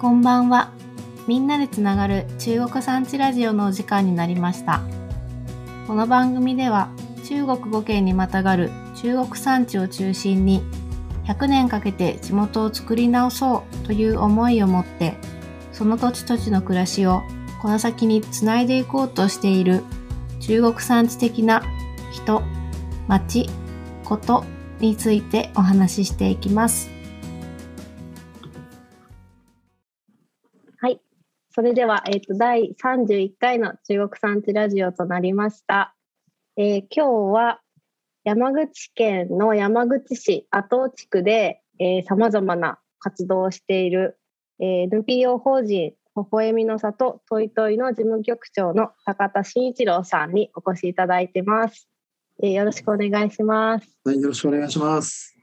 こんばんは。みんなでつながる中国産地ラジオのお時間になりました。この番組では中国語圏にまたがる中国産地を中心に100年かけて地元を作り直そうという思いを持ってその土地土地の暮らしをこの先につないでいこうとしている中国産地的な人、町、ことについてお話ししていきます。それでは、えっ、と、第31回の中国産地ラジオとなりました。えー今日は山口県の山口市阿東地区で、えー、様々な活動をしている、えー NPO 法人微笑みの里トイトイの事務局長の高田真一郎さんにお越しいただいてます。えーよろしくお願いします。はい、よろしくお願いします。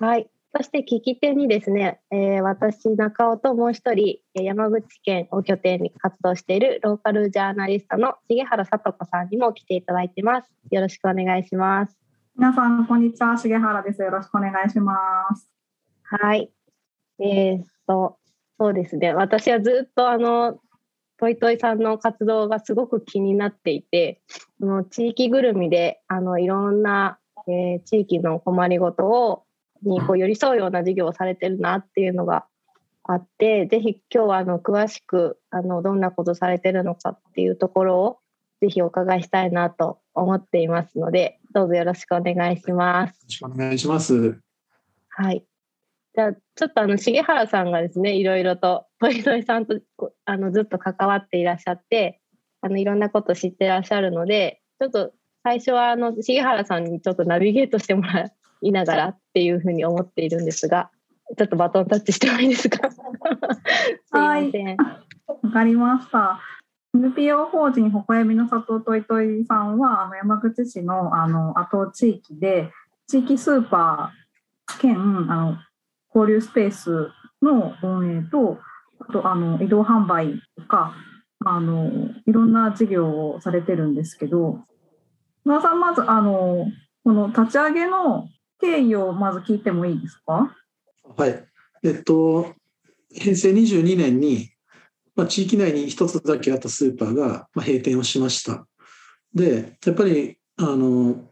はい。そして聞き手にですね、えー私、中尾ともう一人、えー山口県を拠点に活動しているローカルジャーナリストの重原さと子さんにも来ていただいてます。よろしくお願いします。皆さん、こんにちは。重原です。よろしくお願いします。はい。えーっと、そうですね。私はずっとあの、トイトイさんの活動がすごく気になっていて、その地域ぐるみで、あの、いろんな、えー地域の困りごとを、にこう寄り添うような事業をされてるなっていうのがあって、ぜひ今日はあの、詳しく、あの、どんなことされてるのかっていうところを、ぜひお伺いしたいなと思っていますので、どうぞよろしくお願いします。よろしくお願いします。はい。じゃあ、ちょっとあの、重原さんがですね、いろいろと、トイトイさんとこあのずっと関わっていらっしゃって、あの、いろんなこと知ってらっしゃるので、ちょっと最初はあの、重原さんにちょっとナビゲートしてもらいながらっていうふうに思っているんですが、ちょっとバトンタッチしてもいいですか？すいません。わかりました。NPO 法人微笑みの里トイトイさんはあの山口市のあの後地域で地域スーパー兼あの交流スペースの運営とあとあの移動販売とかあのいろんな事業をされてるんですけど野田さんまずあのこの立ち上げの経緯をまず聞いてもいいですか？はい。えっと、平成22年に、まあ、地域内に一つだけあったスーパーが、まあ、閉店をしました。で、やっぱり、あの、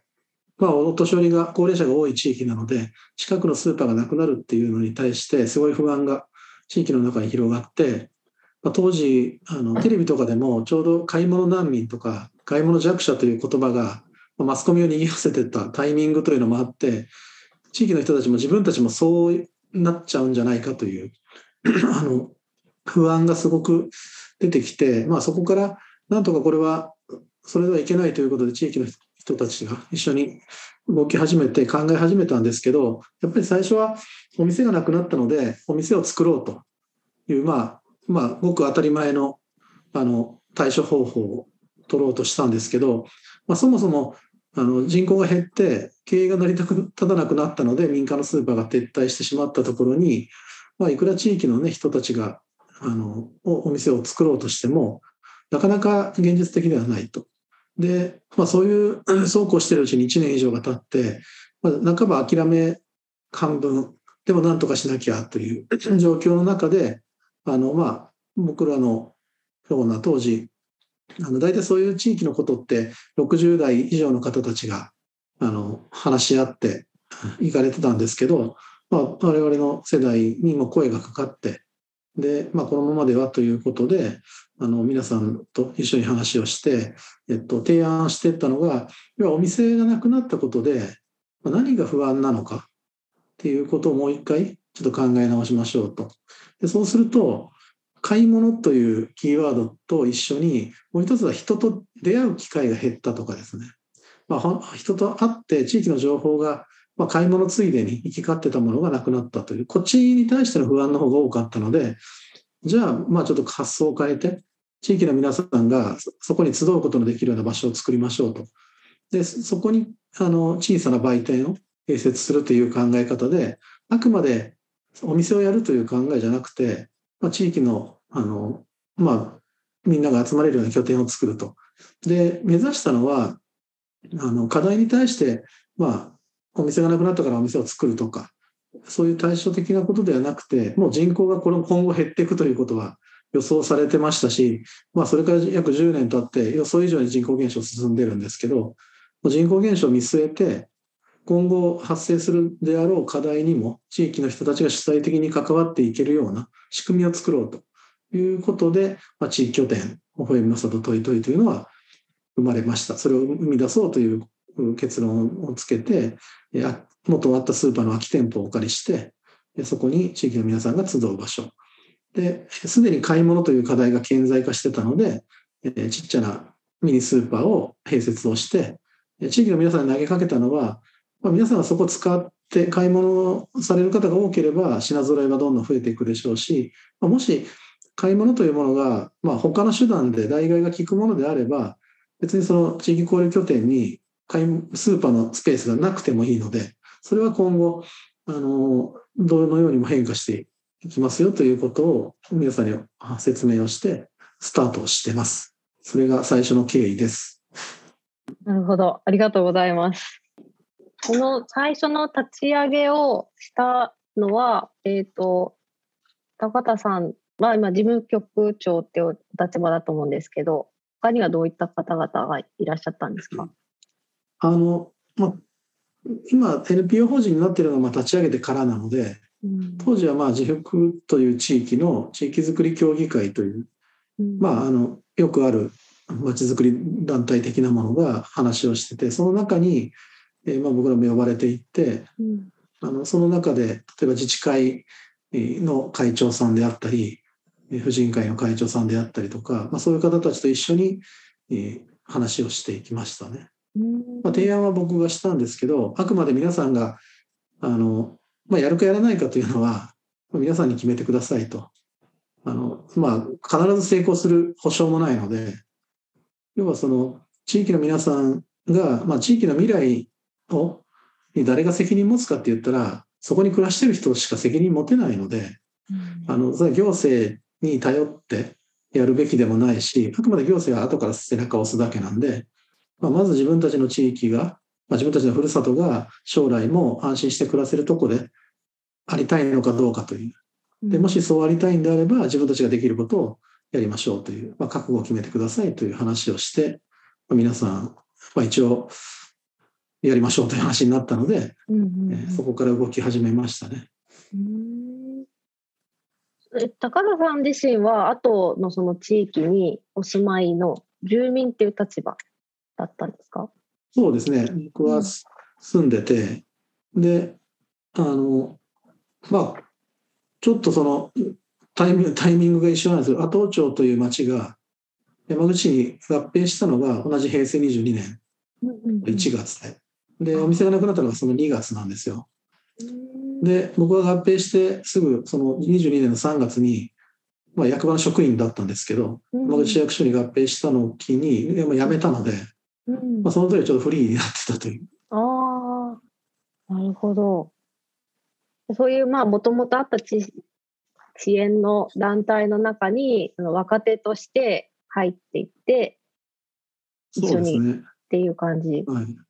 まあ、お年寄りが、高齢者が多い地域なので、近くのスーパーがなくなるっていうのに対して、すごい不安が地域の中に広がって、まあ、当時あの、テレビとかでも、ちょうど買い物難民とか、買い物弱者という言葉が、マスコミを賑わせてたタイミングというのもあって、地域の人たちも自分たちもそうなっちゃうんじゃないかという あの不安がすごく出てきて、まあ、そこからなんとかこれはそれではいけないということで地域の人たちが一緒に動き始めて考え始めたんですけどやっぱり最初はお店がなくなったのでお店を作ろうというまあまあごく当たり前のあの対処方法を取ろうとしたんですけど、まあ、そもそもあの人口が減って経営が成り立たなくなったので民間のスーパーが撤退してしまったところに、まあ、いくら地域の、ね、人たちがあのお店を作ろうとしてもなかなか現実的ではないと。で、まあ、そういううん そうこうしてるうちに1年以上が経って、まあ、半ば諦め半分でもなんとかしなきゃという状況の中であの、まあ、僕らのような当時あの大体そういう地域のことって60代以上の方たちがあの話し合って行かれてたんですけど、まあ、我々の世代にも声がかかってで、まあ、このままではということであの皆さんと一緒に話をして、えっと、提案していったのが要はお店がなくなったことで何が不安なのかっていうことをもう一回ちょっと考え直しましょうと。でそうすると買い物というキーワードと一緒にもう一つは人と出会う機会が減ったとかですね、まあ、人と会って地域の情報が、まあ、買い物ついでに行き交ってたものがなくなったというこっちに対しての不安の方が多かったのでじゃあまあちょっと発想を変えて地域の皆さんがそこに集うことのできるような場所を作りましょうと。でそこにあの小さな売店を併設するという考え方であくまでお店をやるという考えじゃなくて、まあ、地域のあの、まあ、みんなが集まれるような拠点を作ると。で目指したのはあの課題に対して、まあ、お店がなくなったからお店を作るとかそういう対照的なことではなくて、もう人口がこの今後減っていくということは予想されてましたし、まあ、それから約10年経って予想以上に人口減少進んでるんですけど、人口減少を見据えて、今後発生するであろう課題にも地域の人たちが主体的に関わっていけるような仕組みを作ろうということで、まあ、地域拠点、微笑みの里トイトイというのは生まれました。それを生み出そうという結論をつけて、元あったスーパーの空き店舗をお借りして、そこに地域の皆さんが集う場所。で、すでに買い物という課題が顕在化してたので、ちっちゃなミニスーパーを併設をして、地域の皆さんに投げかけたのは、まあ、皆さんはそこ使って買い物される方が多ければ品揃えはどんどん増えていくでしょうし、まあ、もし買い物というものが、まあ、他の手段で代替が効くものであれば別にその地域交流拠点に買いスーパーのスペースがなくてもいいのでそれは今後あのどのようにも変化していきますよということを皆さんに説明をしてスタートしてます。それが最初の経緯です。なるほど。ありがとうございます。この最初の立ち上げをしたのは、えっ、ー、と、高田さんは今事務局長っていう立場だと思うんですけど、他にはどういった方々がいらっしゃったんですか？あの、ま、今 NPO 法人になっているのはま立ち上げてからなので、うん、当時はまあ自福という地域の地域づくり協議会という、うん、まああのよくあるまちづくり団体的なものが話をしててその中にえーまあ、僕らも呼ばれていって、うん、あのその中で例えば自治会の会長さんであったり婦人会の会長さんであったりとか、まあ、そういう方たちと一緒に、えー、話をしていきましたね。まあ、提案は僕がしたんですけどあくまで皆さんがあの、まあ、やるかやらないかというのは皆さんに決めてくださいと。あのまあ、必ず成功する保証もないので要はその地域の皆さんが、まあ、地域の未来をに誰が責任持つかって言ったらそこに暮らしてる人しか責任持てないので、うん、あのそれは行政に頼ってやるべきでもないしあくまで行政は後から背中を押すだけなんで、まあ、まず自分たちの地域が、まあ、自分たちのふるさとが将来も安心して暮らせるとこでありたいのかどうかという。でもしそうありたいんであれば自分たちができることをやりましょうという、まあ、覚悟を決めてくださいという話をして、まあ、皆さん、まあ、一応やりましょうという話になったので、うんうんうん、えそこから動き始めましたね。高田さん自身は後のその地域にお住まいの住民っていう立場だったんですか？そうですね。僕は住んでて、であのまあちょっとそのタイミングタイミングが一緒なんですけど阿東町という町が山口に合併したのが同じ平成22年1月で。で、お店がなくなったのがその2月なんですよ。で、僕が合併してすぐその22年の3月に、まあ、役場の職員だったんですけど、うん、市役所に合併したのを機に、辞めたので、うん、まあ、その時はちょっとフリーになってたという。ああ、なるほど。そういう、まあ、もともとあった支援の団体の中に、若手として入っていって、一緒にっていう感じ。はい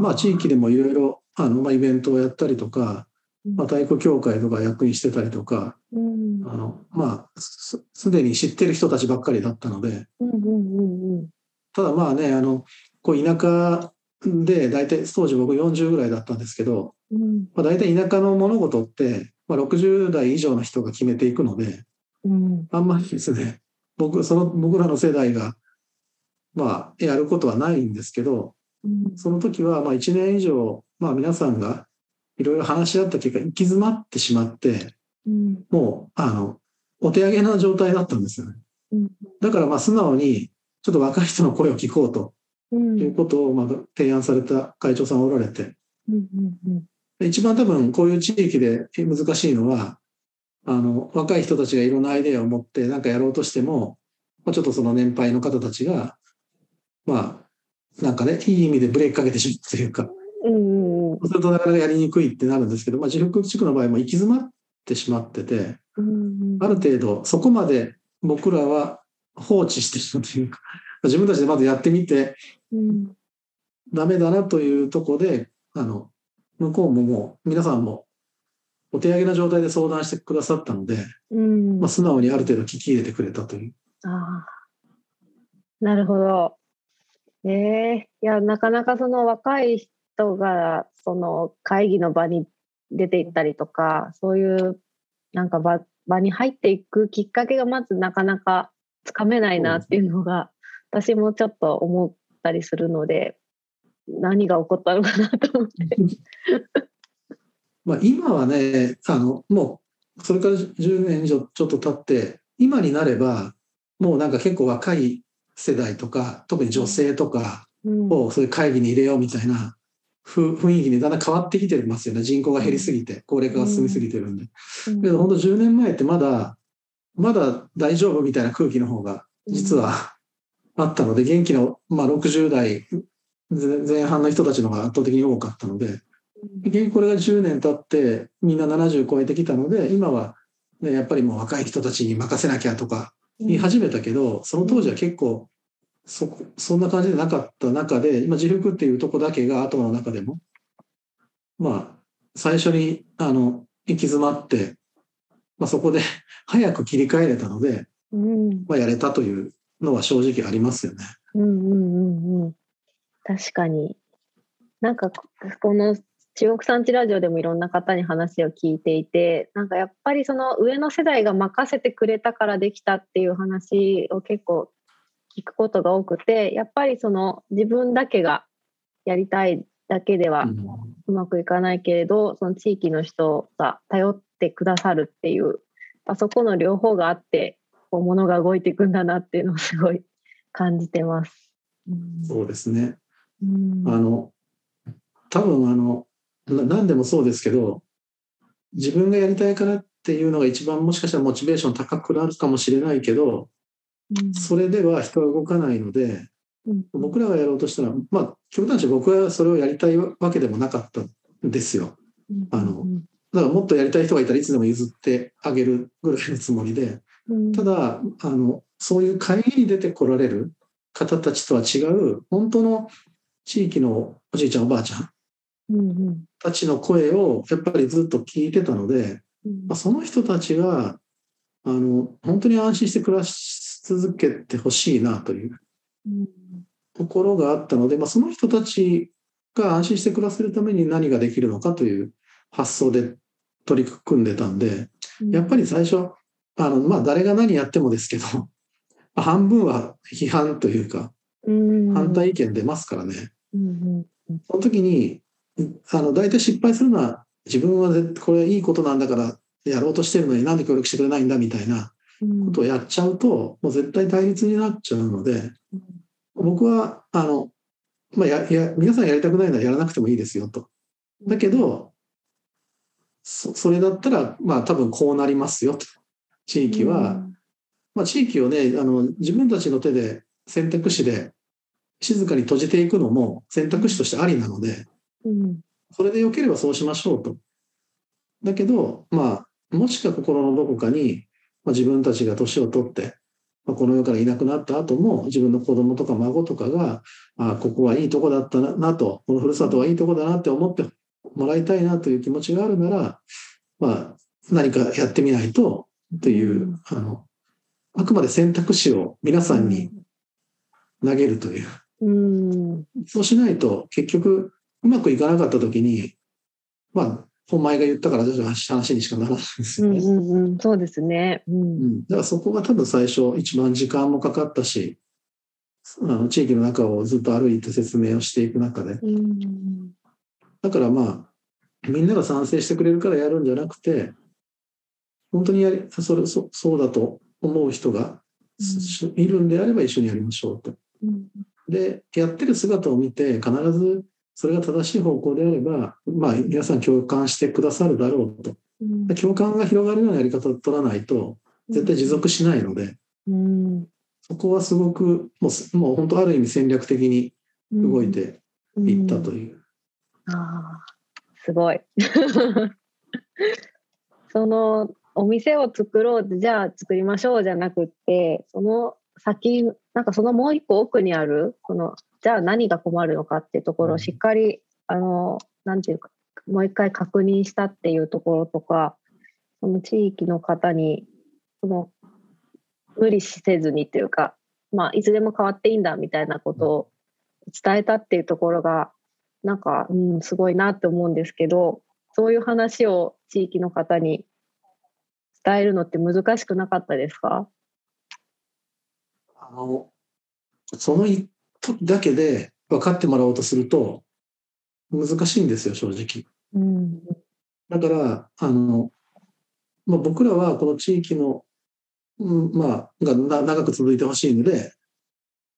まあ、地域でもいろいろあの、まあ、イベントをやったりとか、まあ、太鼓協会とか役員してたりとか、うん、あのまあすでに知ってる人たちばっかりだったので、うんうんうんうん、ただまあねあのこう田舎で大体当時僕40ぐらいだったんですけど、うん、まあ、大体田舎の物事って、まあ、60代以上の人が決めていくので、うん、あんまりですね僕その僕らの世代がまあやることはないんですけどその時はまあ1年以上、まあ、皆さんがいろいろ話し合った結果行き詰まってしまって、うん、もうあのお手上げな状態だったんですよね。うん、だからまあ素直にちょっと若い人の声を聞こうと。いうことをまあ提案された会長さんおられて、一番多分こういう地域で難しいのはあの若い人たちがいろんなアイデアを持って何かやろうとしても、まあ、ちょっとその年配の方たちがまあなんかね、いい意味でブレーキかけてしまうというか、うんそうするとなかなかやりにくいってなるんですけど、まあ、自腹地区の場合も行き詰まってしまってて、うんある程度そこまで僕らは放置してしまうというか、自分たちでまずやってみて、うん、ダメだなというとこで、あの、向こうももう皆さんもお手上げな状態で相談してくださったので、うん。まあ、素直にある程度聞き入れてくれたという。ああ、なるほど。ええいや、なかなかその若い人が、その会議の場に出て行ったりとか、そういうなんか場場に入っていくきっかけがまずなかなかつかめないなっていうのが、私もちょっと思ったりするので、何が起こったのかなと思って。まあ今はね、あの、もう、それから10年以上ちょっと経って、今になれば、もうなんか結構若い世代とか、特に女性とかうんをそういう会議に入れようみたいなふ雰囲気にだんだん変わってきてますよね。人口が減りすぎて、高齢化が進みすぎてるんで。うんけど本当10年前ってまだ、まだ大丈夫みたいな空気の方が実はあったので、元気な、まあ、60代前半の人たちの方が圧倒的に多かったので、結局これが10年経ってみんな70超えてきたので今は、ね、やっぱりもう若い人たちに任せなきゃとか言い始めたけど、その当時は結構そこそんな感じでなかった中で今自服っていうとこだけが頭の中でもまあ最初にあの行き詰まって、まあ、そこで 早く切り替えれたので、うんまあ、やれたというのは正直ありますよね。うんうんうんうん。確かに。なんかここの中国産地ラジオでもいろんな方に話を聞いていてなんかやっぱりその上の世代が任せてくれたからできたっていう話を結構聞くことが多くてやっぱりその自分だけがやりたいだけではうん。うまくいかないけれどその地域の人が頼ってくださるっていうあそこの両方があってこう物が動いていくんだなっていうのをすごい感じてます。うん。そうですね。うんあの多分あのな何でもそうですけど自分がやりたいからっていうのが一番もしかしたらモチベーション高くなるかもしれないけどそれでは人は動かないのでうん。僕らがやろうとしたらまあ極端に僕はそれをやりたいわけでもなかったんですよ。あのだからもっとやりたい人がいたらいつでも譲ってあげるぐらいのつもりでうん。ただあのそういう会議に出てこられる方たちとは違う本当の地域のおじいちゃんおばあちゃんうんうんたちの声をやっぱりずっと聞いてたので、うん。まあ、その人たちがあの本当に安心して暮らし続けてほしいなといううん。ところがあったので、まあ、その人たちが安心して暮らせるために何ができるのかという発想で取り組んでたんでやっぱり最初あの、まあ、誰が何やってもですけどまあ 半分は批判というかうん。反対意見出ますからね。うん。その時に、あの、大体失敗するのは、自分は絶これいいことなんだからやろうとしてるのになんで協力してくれないんだみたいなうんことをやっちゃうと、もう絶対対立になっちゃうので、僕は、あの、まあ、や、や、皆さんやりたくないならやらなくてもいいですよと。だけど、そそれだったら、まあ多分こうなりますよと。地域は、まあ、地域をねあの自分たちの手で選択肢で静かに閉じていくのも選択肢としてありなのでうんそれでよければそうしましょうと。だけどまあもしか心のどこかに、まあ、自分たちが年を取って、まあ、この世からいなくなった後も自分の子供とか孫とかがあここはいいとこだったななとこのふるさとはいいとこだなって思ってもらいたいなという気持ちがあるなら、まあ、何かやってみないとという、あのあくまで選択肢を皆さんに投げるという。うんそうしないと結局うまくいかなかった時に、まあ、本前が言ったから話にしかならないんですうんよね。うんうんそうですね。ううんんだからそこが多分最初一番時間もかかったし、あの地域の中をずっと歩いて説明をしていく中で。うんだからまあ、みんなが賛成してくれるからやるんじゃなくて、本当にやりそれそそうだと思う人がしいるんであれば一緒にやりましょうと。うんで、やってる姿を見て、必ずそれが正しい方向であれば、まあ、皆さん共感してくださるだろうと。うんで共感が広がるようなやり方を取らないと、絶対持続しないので、うんそこはすごく、もうす、もう本当ある意味戦略的に動いていったという。ああ、すごい。そのお店を作ろうじゃあ作りましょうじゃなくってその先なんかそのもう一個奥にあるそのじゃあ何が困るのかっていうところをしっかり、あのなんていうかもう一回確認したっていうところとか、その地域の方に、その無理せずにというか、まあ、いつでも変わっていいんだみたいなことを伝えたっていうところが、なんか、うん、すごいなって思うんですけど、そういう話を地域の方に伝えるのって難しくなかったですか？あのその一時だけで分かってもらおうとすると難しいんですよ正直。うん、だからあの、まあ、僕らはこの地域の、うんまあ、が長く続いてほしいので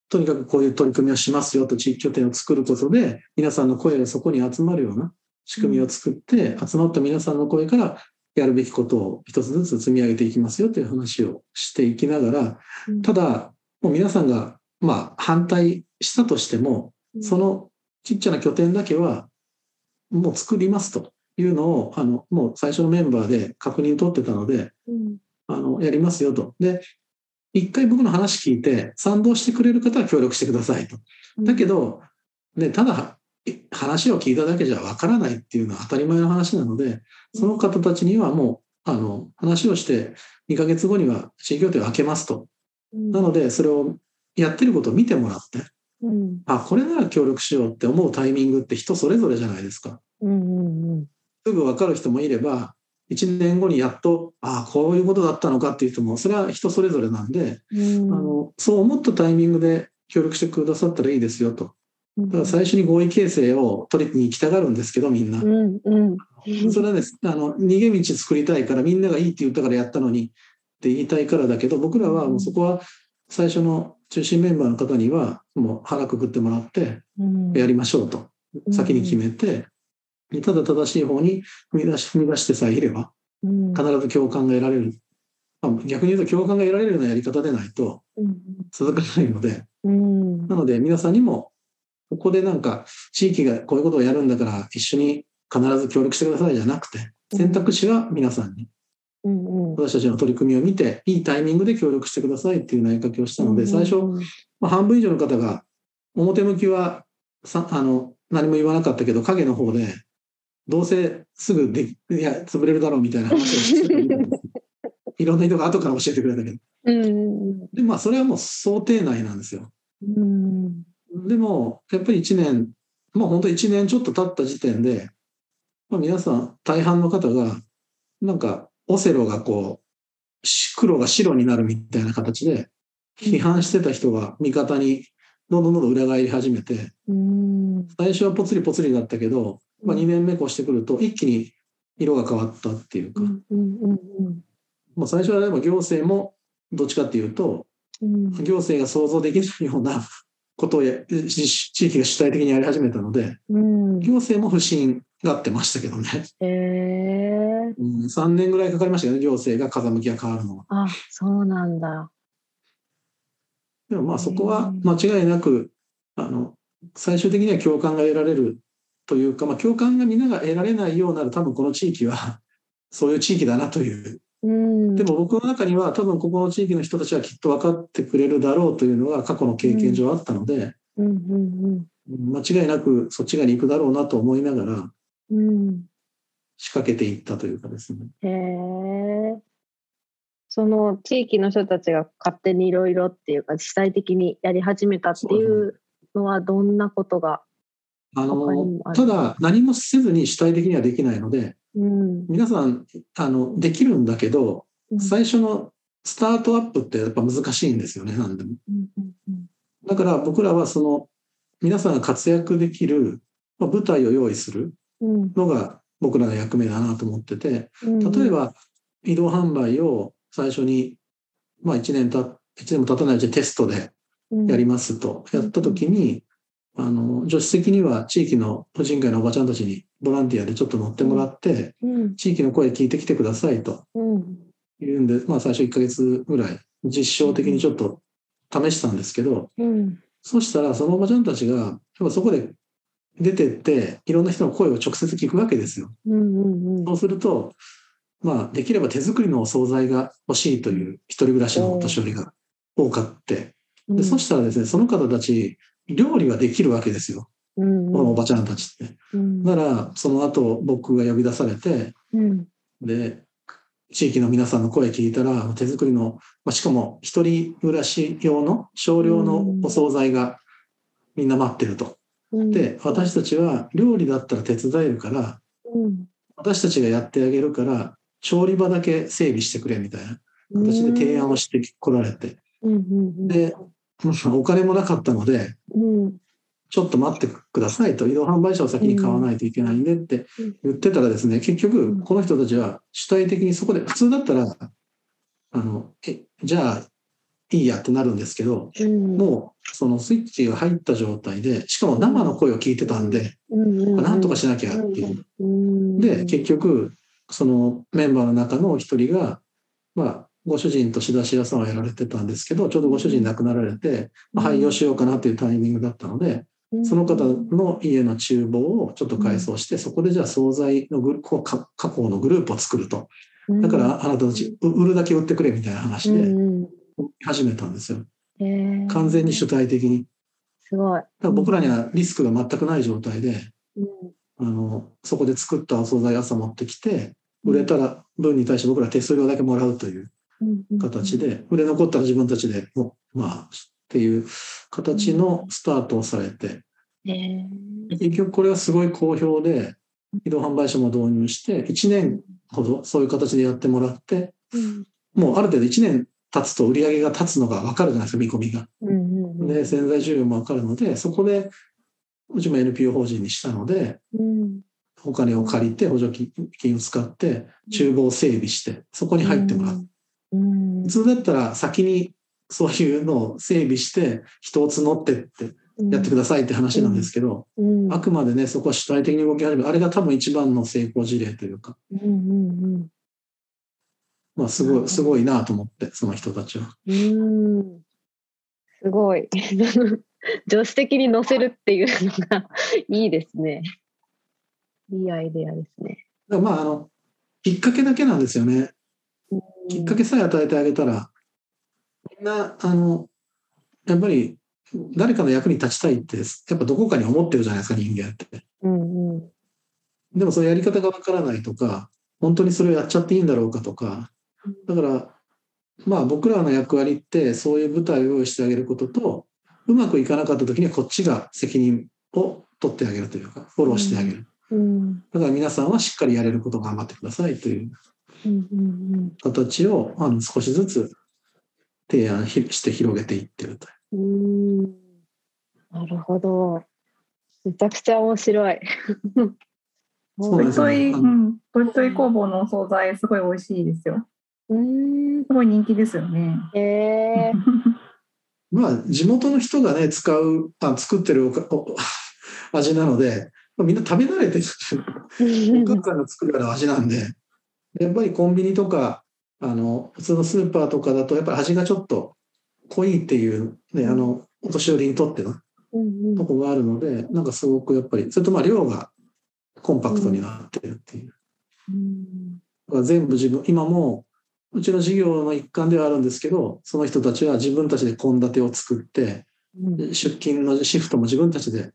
とにかくこういう取り組みをしますよと地域拠点を作ることで皆さんの声がそこに集まるような仕組みを作って、集まった皆さんの声からやるべきことを一つずつ積み上げていきますよという話をしていきながら、ただ、もう皆さんがまあ反対したとしても、そのちっちゃな拠点だけはもう作りますというのを、あのもう最初のメンバーで確認取ってたので、あのやりますよと。で、一回僕の話聞いて賛同してくれる方は協力してくださいと。だけど、ね、ただ話を聞いただけじゃわからないっていうのは当たり前の話なので、その方たちにはもう、あの、話をして2ヶ月後には地域協定を開けますと。なので、それをやってることを見てもらって、うん、あ、これなら協力しようって思うタイミングって人それぞれじゃないですか。うんうんうん、すぐ分かる人もいれば、1年後にやっと、ああ、こういうことだったのかっていう人も、それは人それぞれなんで、うん、あのそう思ったタイミングで協力してくださったらいいですよと。だから最初に合意形成を取りに行きたがるんですけど、みんな。うんうんそれはね、あの、逃げ道作りたいから、みんながいいって言ったからやったのにって言いたいからだけど、僕らはもうそこは最初の中心メンバーの方には、もう腹くくってもらって、やりましょうと、先に決めて、ただ正しい方に踏み出し、踏み出してさえいれば、必ず共感が得られる。逆に言うと共感が得られるようなやり方でないと続かないので、なので皆さんにもここでなんか地域がこういうことをやるんだから一緒に必ず協力してくださいじゃなくて、選択肢は皆さんに、私たちの取り組みを見て、いいタイミングで協力してくださいっていう投げかけをしたので、最初、まあ、半分以上の方が、表向きはさあの何も言わなかったけど、影の方で、どうせすぐでいや潰れるだろうみたいな話をして いろんな人が後から教えてくれたけど。で、まあ、それはもう想定内なんですよ。でも、やっぱり1年、まあ本当1年ちょっと経った時点で、まあ、皆さん、大半の方が、なんか、オセロがこう、黒が白になるみたいな形で、批判してた人が味方にどんどんどんどん裏返り始めて、最初はぽつりぽつりだったけど、まあ、2年目越してくると一気に色が変わったっていうか、まあ、最初はでも行政もどっちかっていうと、行政が想像できないようなことをや地域が主体的にやり始めたので、行政も不信がってましたけどね。へえうん、3年ぐらいかかりましたよね、行政が風向きが変わるのは。あ、そうなんだ。でもまあそこは間違いなく、あの、最終的には共感が得られるというか、まあ共感がみんなが得られないようなら多分この地域は そういう地域だなという。うん、でも僕の中には多分ここの地域の人たちはきっと分かってくれるだろうというのが過去の経験上あったので、間違いなくそっち側に行くだろうなと思いながら、うん、仕掛けていったというかですね。へえ。その地域の人たちが勝手にいろいろっていうか、主体的にやり始めたっていうのは、どんなことがあのただ、何もせずに主体的にはできないので、うん、皆さんあのできるんだけど、うん、最初のスタートアップってやっぱ難しいんですよね、何でも。だから僕らはその皆さんが活躍できる舞台を用意するのが僕らの役目だなと思ってて、例えば移動販売を最初に、まあ1年た、1年も経たないうちにテストでやりますと、やった時に、あの、助手席には地域の婦人会のおばちゃんたちにボランティアでちょっと乗ってもらって、地域の声聞いてきてくださいと言うんで、まあ最初1ヶ月ぐらい実証的にちょっと試したんですけど、そしたらそのおばちゃんたちが、そこで出てっていろんな人の声を直接聞くわけですよ。うんうんうん、そうすると、まあ、できれば手作りのお惣菜が欲しいという一人暮らしのお年寄りが多かって、でそしたらですね、その方たち、料理はできるわけですよ。うんこのおばちゃんたちって。うんならその後僕が呼び出されてうんで地域の皆さんの声聞いたら手作りの、まあ、しかも一人暮らし用の少量のお惣菜がみんな待ってると。うん。で私たちは料理だったら手伝えるからうん。私たちがやってあげるから調理場だけ整備してくれみたいな形で提案をしてこられて。うんうんでまあ お金もなかったのでうん。ちょっと待ってくださいと移動販売車を先に買わないといけないんでって言ってたらですね結局この人たちは主体的にそこで普通だったらあのえじゃあいいやってなるんですけどうん。もうそのスイッチが入った状態でしかも生の声を聞いてたんでうんなんとかしなきゃっていう。うんで結局そのメンバーの中の一人がまあご主人と仕出し屋さんをやられてたんですけどちょうどご主人亡くなられて、まあ廃業しようかなっていうタイミングだったのでその方の家の厨房をちょっと改装してそこでじゃあ惣菜のグ加工のグループを作ると。だからあなたたちう売るだけ売ってくれみたいな話で。うん始めたんですよ。完全に主体的に。すごい。僕らにはリスクが全くない状態でうん。あのそこで作ったお惣菜朝持ってきて売れたら分に対して僕ら手数料だけもらうという形で売れ残ったら自分たちでもまあっていう形のスタートをされて。結局これはすごい好評で移動販売車も導入して1年ほどそういう形でやってもらってうん。もうある程度1年経つと売り上げが立つのが分かるじゃないですか見込みが。うんうんで潜在需要も分かるのでそこでうちも NPO 法人にしたのでうんお金を借りて補助金を使って厨房を整備してそこに入ってもらう。うん。普通だったら先にそういうのを整備して人を募ってってやってくださいって話なんですけど、うん。あくまでねそこは主体的に動き始める。あれが多分一番の成功事例というか、うんうんまあ、すごいすごいなと思ってその人たちは。うんうんすごい。助手席に乗せるっていうのが いいですね。いいアイデアですね。だまああのきっかけだけなんですよね。きっかけさえ与えてあげたらみんなあのやっぱり誰かの役に立ちたいってやっぱどこかに思ってるじゃないですか人間って。うんうんでもそのやり方がわからないとか本当にそれをやっちゃっていいんだろうかとかだからまあ僕らの役割ってそういう舞台を用意してあげることとうまくいかなかった時にはこっちが責任を取ってあげるというかフォローしてあげる。うん。だから皆さんはしっかりやれることを頑張ってくださいという形をあの少しずつ提案ひして広げていってるという。うん。うんなるほど。めちゃくちゃ面白い。そうですトイトイ、ねうん、トイトイ工房のお惣菜すごい美味しいですよ。うん。すごい人気ですよね。へえ まあ地元の人がね使うあ作ってるおかお味なので、まあみんな食べ慣れてる。お母さんが作るような味なんで。やっぱりコンビニとかあの普通のスーパーとかだとやっぱり味がちょっと濃いっていう、ね、あのお年寄りにとってのうんとこがあるのでなんかすごくやっぱりそれとまあ量がコンパクトになってるっていう。うん。全部自分今もうちの事業の一環ではあるんですけどその人たちは自分たちで献立を作ってうん。出勤のシフトも自分たちで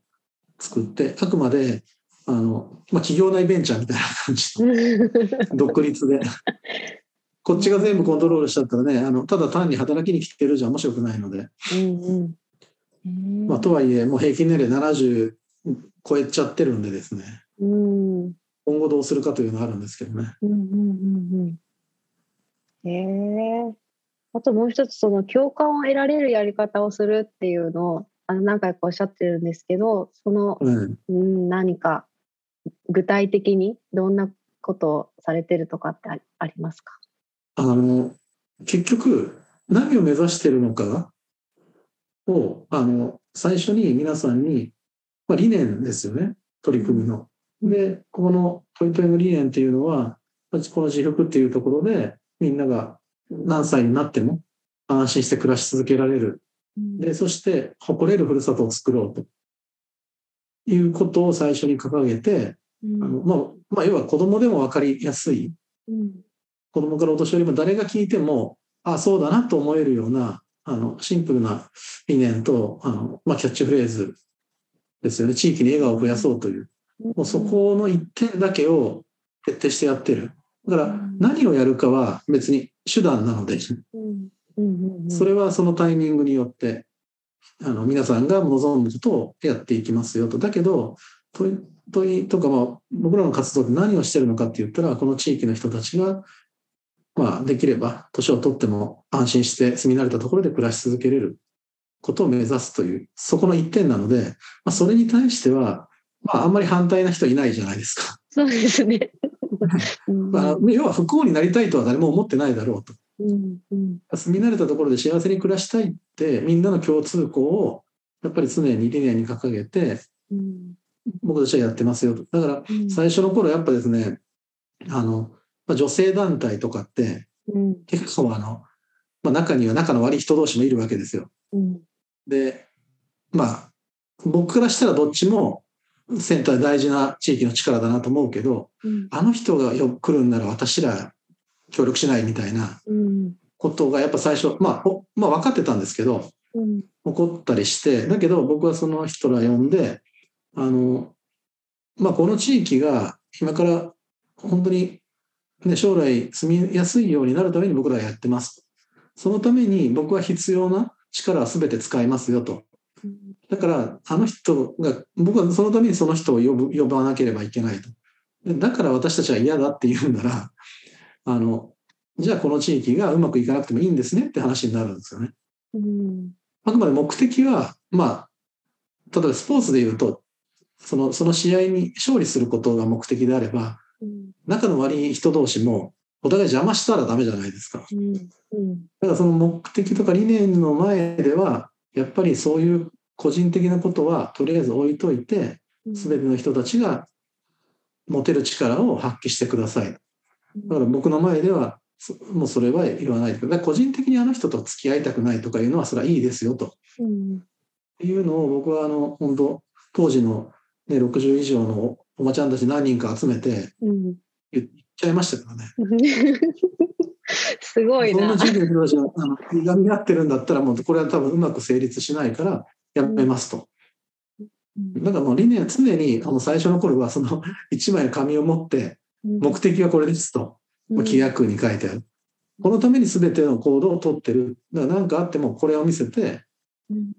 作ってあくまであの、まあ、企業内ベンチャーみたいな感じの 独立で。こっちが全部コントロールしちゃったらねあのただ単に働きに来てるじゃ面白くないので、うんうん。まあ、とはいえもう平均年齢70超えちゃってるんでですね。今後どうするかというのはあるんですけどね。うんうんうんへえあともう一つその共感を得られるやり方をするっていうのをあの何回かおっしゃってるんですけどその、うん。うん、何か具体的にどんなことをされてるとかってあありますか？あの結局何を目指してるのかをあの最初に皆さんに、まあ、理念ですよね。取り組みの。でこのトイトイの理念っていうのはこの自服っていうところでみんなが何歳になっても安心して暮らし続けられる。でそして誇れるふるさとを作ろうと。いうことを最初に掲げてうん。あの、まあまあ、要は子供でも分かりやすい。うん。子供からお年寄りも誰が聞いてもあそうだなと思えるようなあのシンプルな理念とあの、まあ、キャッチフレーズですよね。地域に笑顔を増やそうという。もうそこの一点だけを徹底してやってる。だから何をやるかは別に手段なので、それはそのタイミングによって、あの皆さんが望むことをやっていきますよと。だけど、問い問いとか、まあ、僕らの活動って何をしてるのかって言ったら、この地域の人たちが、まあ、できれば年を取っても安心して住み慣れたところで暮らし続けれることを目指すという、そこの一点なので、まあ、それに対しては、まあ、あんまり反対な人いないじゃないですか。そうですね。まあ、要は不幸になりたいとは誰も思ってないだろうと。うんうん住み慣れたところで幸せに暮らしたいって、みんなの共通項を、やっぱり常に理念に掲げて、うん僕たちはやってますよと。だから、うん最初の頃やっぱですね、あの、まあ、女性団体とかって、うん結構あの、まあ、中には仲の悪い人同士もいるわけですよ。うんで、まあ、僕からしたらどっちもセンター大事な地域の力だなと思うけど、うんあの人がよ来るんなら私ら協力しないみたいなうんことがやっぱ最初、まあ、おまあ分かってたんですけど、うん起こったりして、だけど僕はその人ら呼んで、あの、まあ、この地域が今から本当に、ね、将来住みやすいようになるために僕らはやってます。そのために僕は必要な力は全て使いますよと。だから、あの人が、僕はそのためにその人を呼ぶ呼ばなければいけないと。でだから私たちは嫌だって言うなら、あの、じゃあこの地域がうまくいかなくてもいいんですねって話になるんですよね。うんあくまで目的は、まあ、例えばスポーツで言うと、そのその試合に勝利することが目的であれば、うん仲の悪い人同士もお互い邪魔したらダメじゃないですか。だうんからその目的とか理念の前では、やっぱりそういう個人的なことはとりあえず置いといて、うんすべての人たちが持てる力を発揮してください。だから僕の前では、そもうそれは言わないでください。個人的にあの人と付き合いたくないとかいうのは、それはいいですよと。うんいうのを僕はあの本当当時の、ね、60以上のおばちゃんたち何人か集めてうん言っちゃいましたからね。すごいな。こんな授業の人たちがあの歪み合ってるんだったらもうこれは多分うまく成立しないからやめますと。だからもう理念は常にあの最初の頃はその 一枚の紙を持って目的はこれですと規約に書いてある。このために全ての行動を取ってる。だから何かあってもこれを見せてうん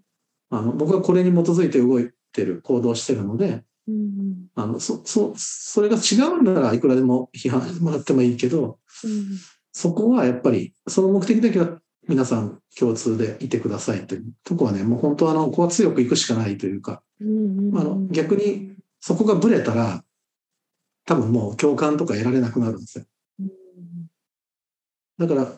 あの僕はこれに基づいて動いてる行動してるのでうんあのそそそれが違うんならいくらでも批判してもらってもいいけどうんそこはやっぱりその目的だけは皆さん共通でいてくださいというとこはねもう本当あのここは強くいくしかないというか、うんあの逆にそこがぶれたら多分もう共感とか得られなくなるんですよ。だから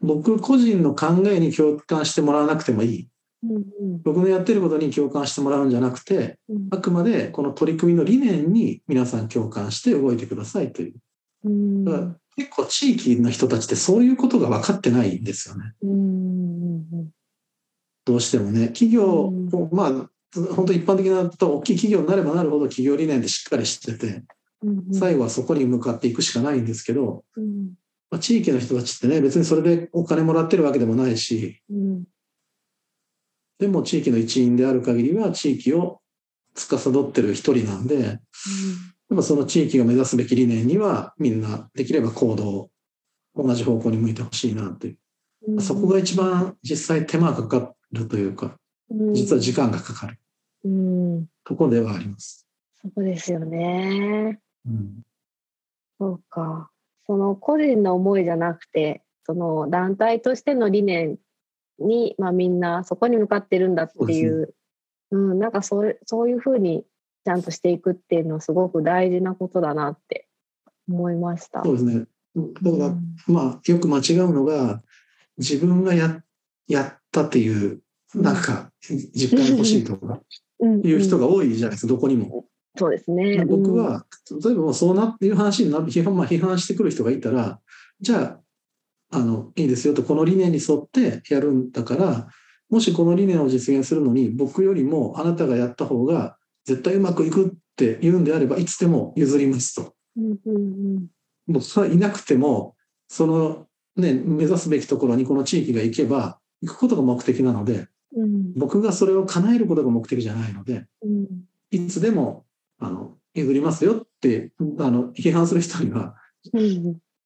僕個人の考えに共感してもらわなくてもいい。うん。僕のやってることに共感してもらうんじゃなくてうん。あくまでこの取り組みの理念に皆さん共感して動いてくださいという。うん。だから結構地域の人たちってそういうことが分かってないんですよね。うんどうしてもね。企業まあ、本当一般的なと大きい企業になればなるほど企業理念でしっかりしてて、うん最後はそこに向かっていくしかないんですけど、うん。まあ、地域の人たちってね、別にそれでお金もらってるわけでもないし、うん。でも地域の一員である限りは地域を司ってる一人なんで、やっぱその地域が目指すべき理念にはみんなできれば行動を同じ方向に向いてほしいなっていう。うんそこが一番実際手間がかかるというか、実は時間がかかるうんところではあります。そうですよね。うんそうか。その個人の思いじゃなくて、その団体としての理念に、まあ、みんなそこに向かってるんだっていう、うん、なんかそうそういうふうにちゃんとしていくっていうのはすごく大事なことだなって思いました。そうですね。だから、うんまあ、よく間違うのが、自分がややったっていう、なんか、実感が欲しいとかうんいう人うんが多いじゃないですか、どこにも。そうですね。僕は、例えばそうなっていう話にな批判,、まあ、批判してくる人がいたら、じゃあ、あの、いいですよと、この理念に沿ってやるんだから、もしこの理念を実現するのに、僕よりもあなたがやった方が絶対うまくいくって言うんであれば、いつでも譲りますと。もうそれはいなくても、そのね、目指すべきところにこの地域が行けば、行くことが目的なので、うん僕がそれを叶えることが目的じゃないので、うんいつでも、あの、譲りますよって、あの、批判する人には、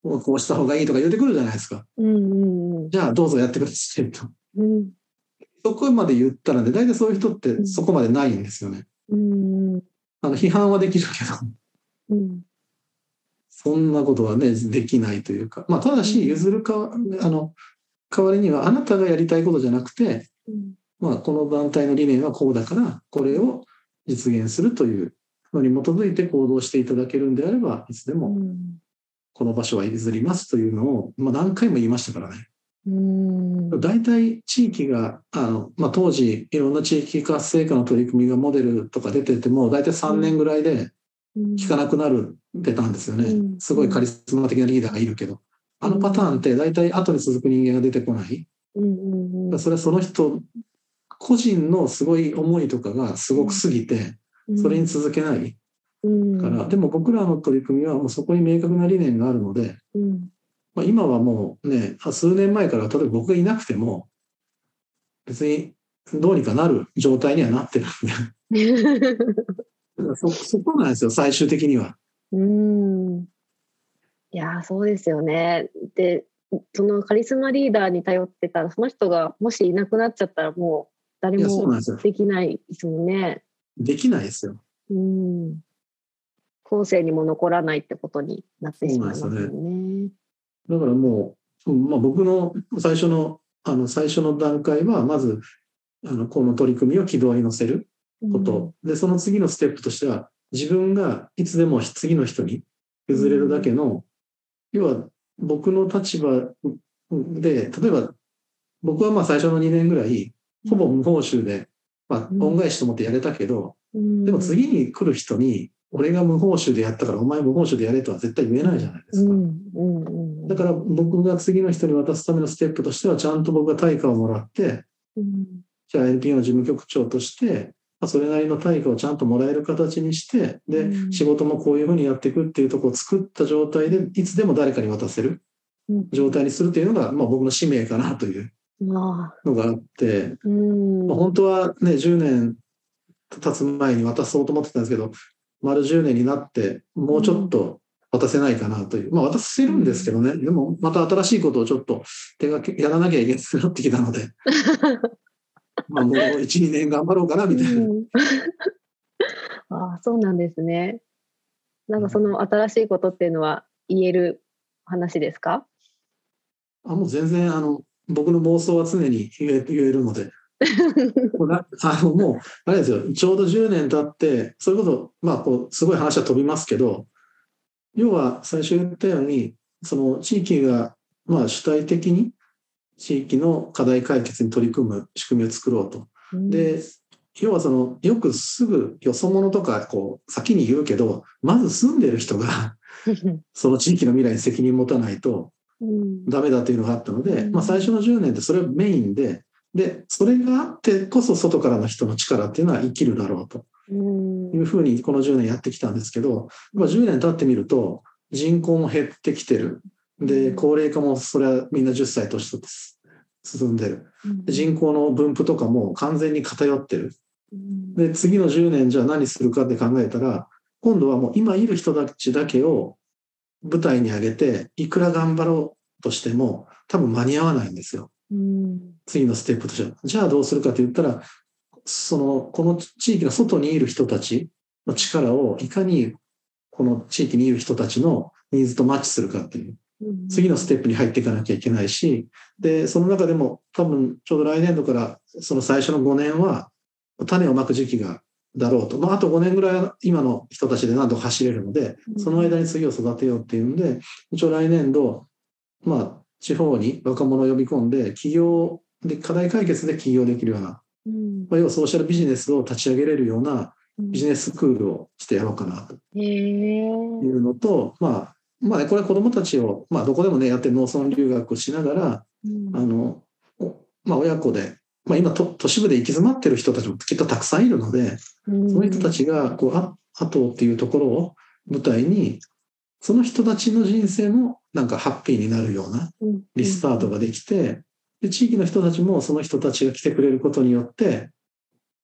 うこうした方がいいとか言ってくるじゃないですか。じゃあどうぞやってくださいと。うんそこまで言ったらね、大体そういう人ってそこまでないんですよね。うん。あの、批判はできるけど、うん。そんなことはね、できないというか。まあ、ただし、譲るか、あの、代わりには、あなたがやりたいことじゃなくて、うん。まあ、この団体の理念はこうだから、これを実現するというのに基づいて行動していただけるんであれば、いつでもこの場所は譲りますというのを、まあ、何回も言いましたからね。うん。大体地域が、あの、まあ、当時いろんな地域活性化の取り組みがモデルとか出てても、大体3年ぐらいで聞かなくなるってたんですよね。うん。すごいカリスマ的なリーダーがいるけど。あのパターンって大体後に続く人間が出てこない。それはその人個人のすごい思いとかがすごく過ぎて、それに続けないうん。から、でも僕らの取り組みはもうそこに明確な理念があるので、うんまあ、今はもうね、数年前から例えば僕がいなくても、別にどうにかなる状態にはなってるんで、そそこなんですよ、最終的には。うんいやーそうですよね。でそのカリスマリーダーに頼ってたらその人がもしいなくなっちゃったらもう誰もできないですもんね。できないですよ。うん後世にも残らないってことになってしまいますよね。だからもう、うんまあ、僕の最初のあの最初の段階は、まずあのこの取り組みを軌道に乗せること、でその次のステップとしては、自分がいつでも次の人に譲れるだけの、要は僕の立場で、例えば僕はまあ最初の2年ぐらい、ほぼ無報酬で、まあ、うん。恩返しと思ってやれたけど、うん、でも次に来る人に、俺が無報酬でやったからお前無報酬でやれとは絶対言えないじゃないですか。うんうんうん、だから僕が次の人に渡すためのステップとしては、ちゃんと僕が対価をもらって、うん。じゃあ NPO の事務局長として、まあそれなりの対価をちゃんともらえる形にして、で、うん。仕事もこういうふうにやっていくっていうところを作った状態で、いつでも誰かに渡せるうん。状態にするっていうのが、まあ僕の使命かなというまあ。のがあって、うん。まあ本当はね、10年経つ前に渡そうと思ってたんですけど、丸10年になって、もうちょっと渡せないかなという。まあ渡せるんですけどね、でもまた新しいことをちょっと手がけ、やらなきゃいけなくなってきたので、まあもう1、2年頑張ろうかなみたいな。うん ああそうなんですね。なんかその新しいことっていうのは言える話ですか？あもう全然あの僕の妄想は常に言え言えるので。もうなあのもう、あれですよ、ちょうど10年経って、それこそ、まあ、こう、すごい話は飛びますけど、要は最初言ったように、その地域が、まあ、主体的に地域の課題解決に取り組む仕組みを作ろうと。で、要はその、よくすぐよそ者とか、こう、先に言うけど、まず住んでる人が、その地域の未来に責任持たないと、うん。ダメだというのがあったので、うん。まあ、最初の10年ってそれをメインで、で、それがあってこそ外からの人の力っていうのは生きるだろうとうんいうふうにこの10年やってきたんですけど、まあ、10年経ってみると人口も減ってきてる。で、高齢化もそれはみんな10歳年取って進んでる。で人口の分布とかも完全に偏ってる。うんで、次の10年じゃあ何するかって考えたら、今度はもう今いる人たちだけを舞台に上げて、いくら頑張ろうとしても多分間に合わないんですよ。うん次のステップとしては。じゃあどうするかと言ったら、その、この地域の外にいる人たちの力をいかにこの地域にいる人たちのニーズとマッチするかっていう、次のステップに入っていかなきゃいけないし、で、その中でも多分ちょうど来年度からその最初の5年は種をまく時期がだろうと。まあ、あと5年ぐらいは今の人たちで何とか走れるので、その間に次を育てようっていうんで、一応来年度、まあ、地方に若者を呼び込んで、起業で、課題解決で起業できるような、うん。まあ、要はソーシャルビジネスを立ち上げれるようなビジネススクールをしてやろうかなというのと、まあ、まあね、これは子どもたちを、まあ、どこでもね、やって農村留学をしながら、うん。あの、おまあ、親子で、まあ、今と、都市部で行き詰まってる人たちもきっとたくさんいるので、うん。その人たちが、こう、あ、後っていうところを舞台に、その人たちの人生もなんかハッピーになるようなリスタートができて、で地域の人たちもその人たちが来てくれることによって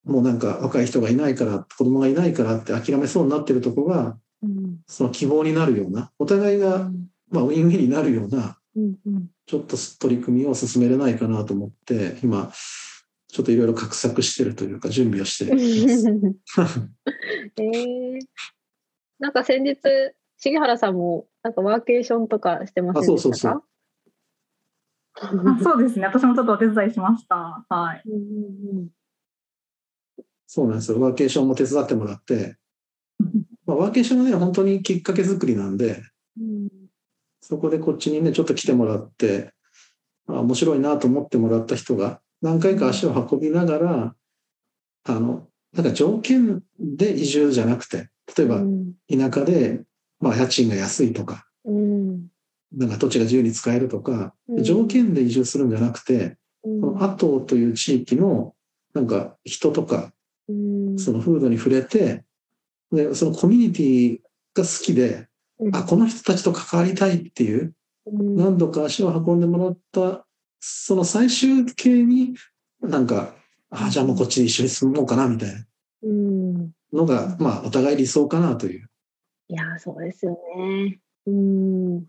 もうなんか若い人がいないから子供がいないからって諦めそうになってるとこがうん。その希望になるようなお互いが、まあ、ウィンウィンになるようなちょっと取り組みを進めれないかなと思って今ちょっといろいろ画策してるというか準備をして。えー、なんか先日重原さんもなんかワーケーションとかしてませんでしたか？あそうそうあそうですね。私もちょっとお手伝いしました。はい。うんうんそうなんですよ。ワーケーションも手伝ってもらって、まあ、ワーケーションはね、本当にきっかけ作りなんで、うんそこでこっちにね、ちょっと来てもらって、あ面白いなと思ってもらった人が、何回か足を運びながら、あの、なんか条件で移住じゃなくて、例えばうん田舎で、まあ、家賃が安いとか、うん。なんか土地が自由に使えるとか、うん。条件で移住するんじゃなくて、うん。この阿東という地域の、なんか人とか、うん。その風土に触れて、で、そのコミュニティが好きで、あ、この人たちと関わりたいっていう、うん。何度か足を運んでもらった、その最終形に、なんか、あ、じゃあもうこっちで一緒に住もうかな、みたいなうん。のが、まあ、お互い理想かなという。いやそうですよね。うん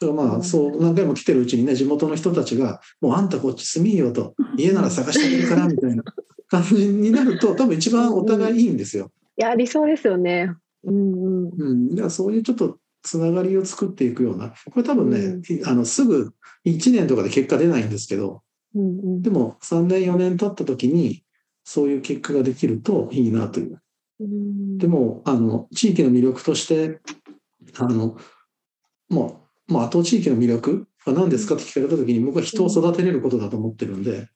だからまあ、そう、何回も来てるうちにね、地元の人たちが、もうあんたこっち住みよと、家なら探してあげるから、みたいな 感じになると、多分一番お互いいいんですよ。いや理想ですよね。うんうんうん。だからそういうちょっと、つながりを作っていくような、これ多分ね、うんあの、すぐ1年とかで結果出ないんですけど、うんうんでも3年4年経った時にそういう結果ができるといいなという。うん。でもあの地域の魅力としてあのもうもう後地域の魅力は何ですかって聞かれた時に僕は人を育てれることだと思ってるんで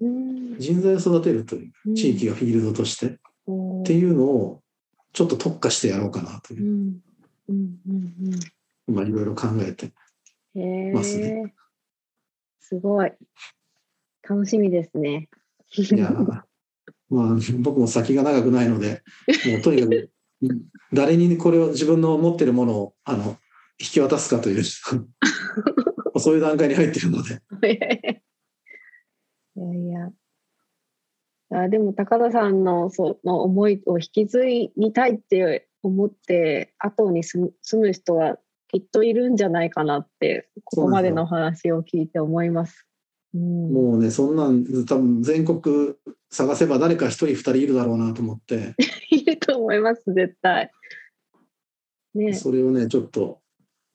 うん。人材を育てるという地域がフィールドとしてっうんていうのをちょっと特化してやろうかなという。うん。うん。うん。今いろいろ考えてますえねすごい。楽しみですね。いや まあ僕も先が長くないのでもうとにかく誰にこれを自分の持ってるものをあの引き渡すかというそういう段階に入ってるので いやいや。あでも高田さんのその思いを引き継ぎたいって思って後に住む人はきっといるんじゃないかなってここまでの話を聞いて思います。うん、もうねそんなん多分全国探せば誰か一人二人いるだろうなと思って。いると思います絶対。ね。それをねちょっと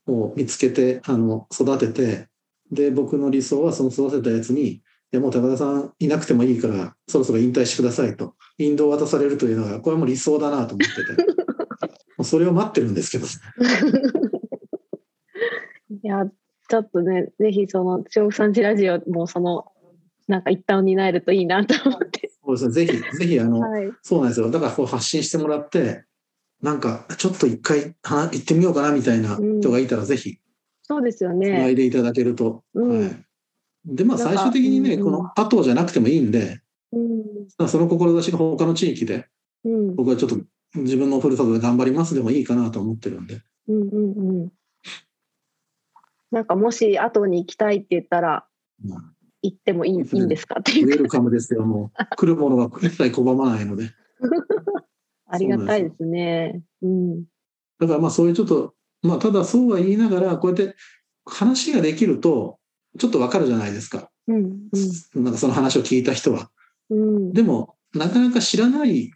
もう見つけてあの育ててで僕の理想はその育てたやつに「いやもう高田さんいなくてもいいからそろそろ引退してください」と。引導を渡されるというのがこれはもう理想だなと思ってて。それを待ってるんですけど。いやちょっとねぜひその調布さんちラジオもそのなんか一端を担えるといいなと思って。そうですねぜひぜひあの、はい。そうなんですよだからこう発信してもらってなんかちょっと一回は行ってみようかなみたいな人がいたらぜひそうですよつないね。でいただけると。うんはい、でまあ最終的にね、うんこの後じゃなくてもいいんで、うんまあその志が他の地域でうん僕はちょっと自分のふるさとで頑張りますでもいいかなと思ってるんで。うんうんうん。なんかもし後に行きたいって言ったらまあ行ってもいい,、いいんですか？っていうウェルカムですよ、もう。来るものが一切拒まないので。ありがたいですね。うん。だからまあそういうちょっと、まあただそうは言いながら、こうやって話ができると、ちょっとわかるじゃないですか。うんなんかその話を聞いた人は。うんうんでも、なかなか知らない、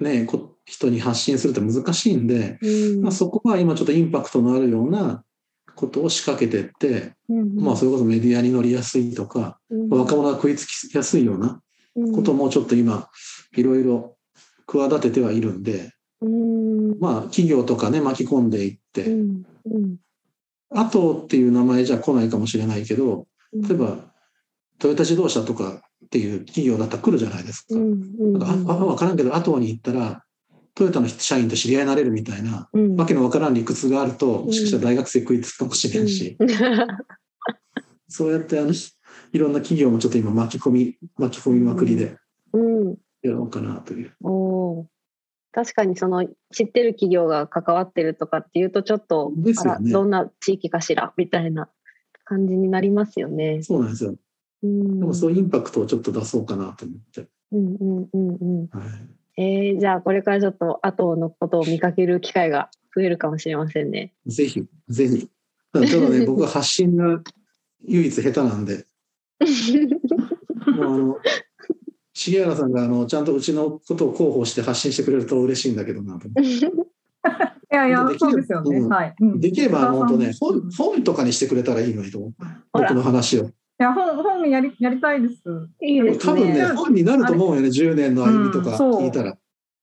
ね、こ人に発信するって難しいんで、うんまあ、そこは今ちょっとインパクトのあるようなことを仕掛けてって、うんまあそれこそメディアに乗りやすいとか、うん。若者が食いつきやすいようなうん。こともちょっと今、いろいろ企ててはいるんで、うん。まあ企業とかね、巻き込んでいっうて、ん。うん。アトっていう名前じゃ来ないかもしれないけど、うん。例えばトヨタ自動車とかっていう企業だったら来るじゃないですか。うん。うん。なんかああ分からんけど、アトに行ったら、トヨタの社員と知り合いになれるみたいな、うん。わけのわからん理屈があると、もしかしたら大学生食いつくかもしれんし、そうやってあのいろんな企業もちょっと今巻き込み、巻き込みまくりでうん。やろうかなという。おー。確かにその知ってる企業が関わってるとかっていうとちょっと、ね。どんな地域かしらみたいな感じになりますよね。そうなんですよ。うん。でもそういうインパクトをちょっと出そうかなと思って。うんうんうんうん。はいえー、じゃあこれからちょっと後のことを見かける機会が増えるかもしれませんね。ぜひ、ぜひ。ただね、僕は発信が唯一下手なんで、もうあの、重原さんがあのちゃんとうちのことを広報して発信してくれると嬉しいんだけどなと思って。いやいやできるそうですよね、うんはい、うんできれば、あの、本当ね、うん本本とかにしてくれたらいいのにと僕の話を。いや本本やりやりたいですいいです多分ね、ね。本になると思うよね、10年の歩みとか聞いたら。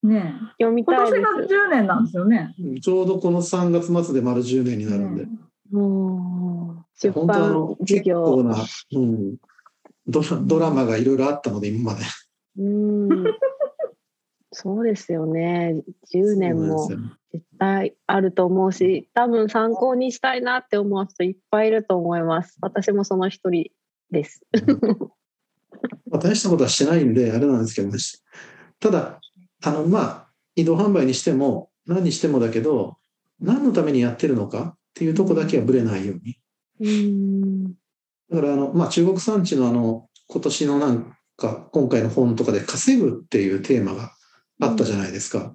ね読み今年たいでが10年なんですよね。うんちょうどこの3月末で丸10年になるんで。うん出版授結構業。な、うん、ドラドラマがいろいろあったので、今まで。うん。そうですよね。10年も絶対あると思うし、多分参考にしたいなって思う人いっぱいいると思います。私もその一人です。まあ、大したことはしてないんで、あれなんですけどね。ただ、あの、まあ、移動販売にしても、何にしてもだけど、何のためにやってるのかっていうとこだけはぶれないように。うん。だから、あの、まあ、中国産地のあの、今年のなんか、今回の本とかで稼ぐっていうテーマがあったじゃないですか。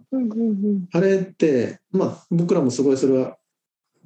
あれって、まあ、僕らもすごいそれは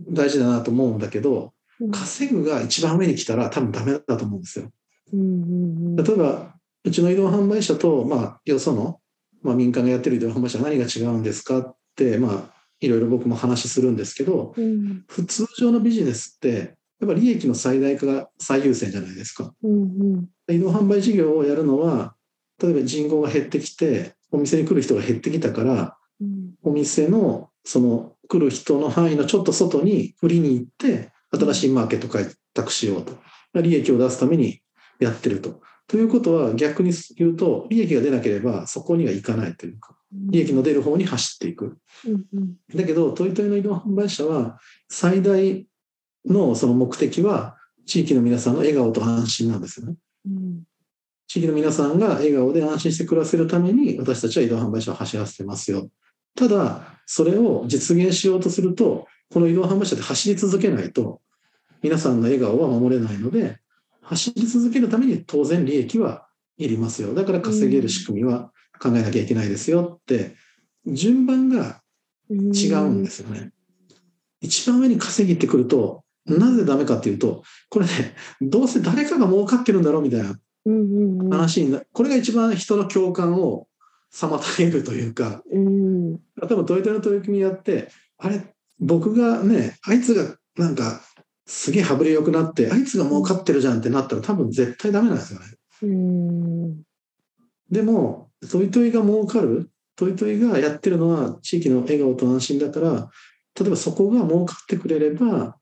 大事だなと思うんだけど、うん。稼ぐが一番上に来たら多分ダメだと思うんですよ。例えば、うちの移動販売車と、まあ、よその、まあ、民間がやってる移動販売車は何が違うんですかって、まあ、いろいろ僕も話するんですけど、うん。普通常のビジネスって、やっぱり利益の最大化が最優先じゃないですか。うんうん。移動販売事業をやるのは、例えば人口が減ってきて、お店に来る人が減ってきたから、うん。お店のその来る人の範囲のちょっと外に売りに行って、新しいマーケット開拓しようと。利益を出すためにやってると。ということは逆に言うと、利益が出なければそこには行かないというか、利益の出る方に走っていく。うんうんだけど、トイトイの移動販売車は、最大のその目的は、地域の皆さんの笑顔と安心なんですよね。うん地域の皆さんが笑顔で安心して暮らせるために、私たちは移動販売車を走らせてますよ。ただ、それを実現しようとすると、この移動販売車で走り続けないと、皆さんの笑顔は守れないので、走り続けるために当然利益はいりますよ。だから稼げる仕組みは考えなきゃいけないですよって、順番が違うんですよね。一番上に稼ぎってくると、なぜダメかっていうと、これね、どうせ誰かが儲かってるんだろうみたいな話にな、これが一番人の共感を妨げるというか、うん。多分トヨタの取り組みやって、あれ、僕がね、あいつがなんかすげえ羽振り良くなって、あいつが儲かってるじゃんってなったら多分絶対ダメなんですよね。うん。でも、トイトイが儲かる、トイトイがやってるのは地域の笑顔と安心だから、例えばそこが儲かってくれれば、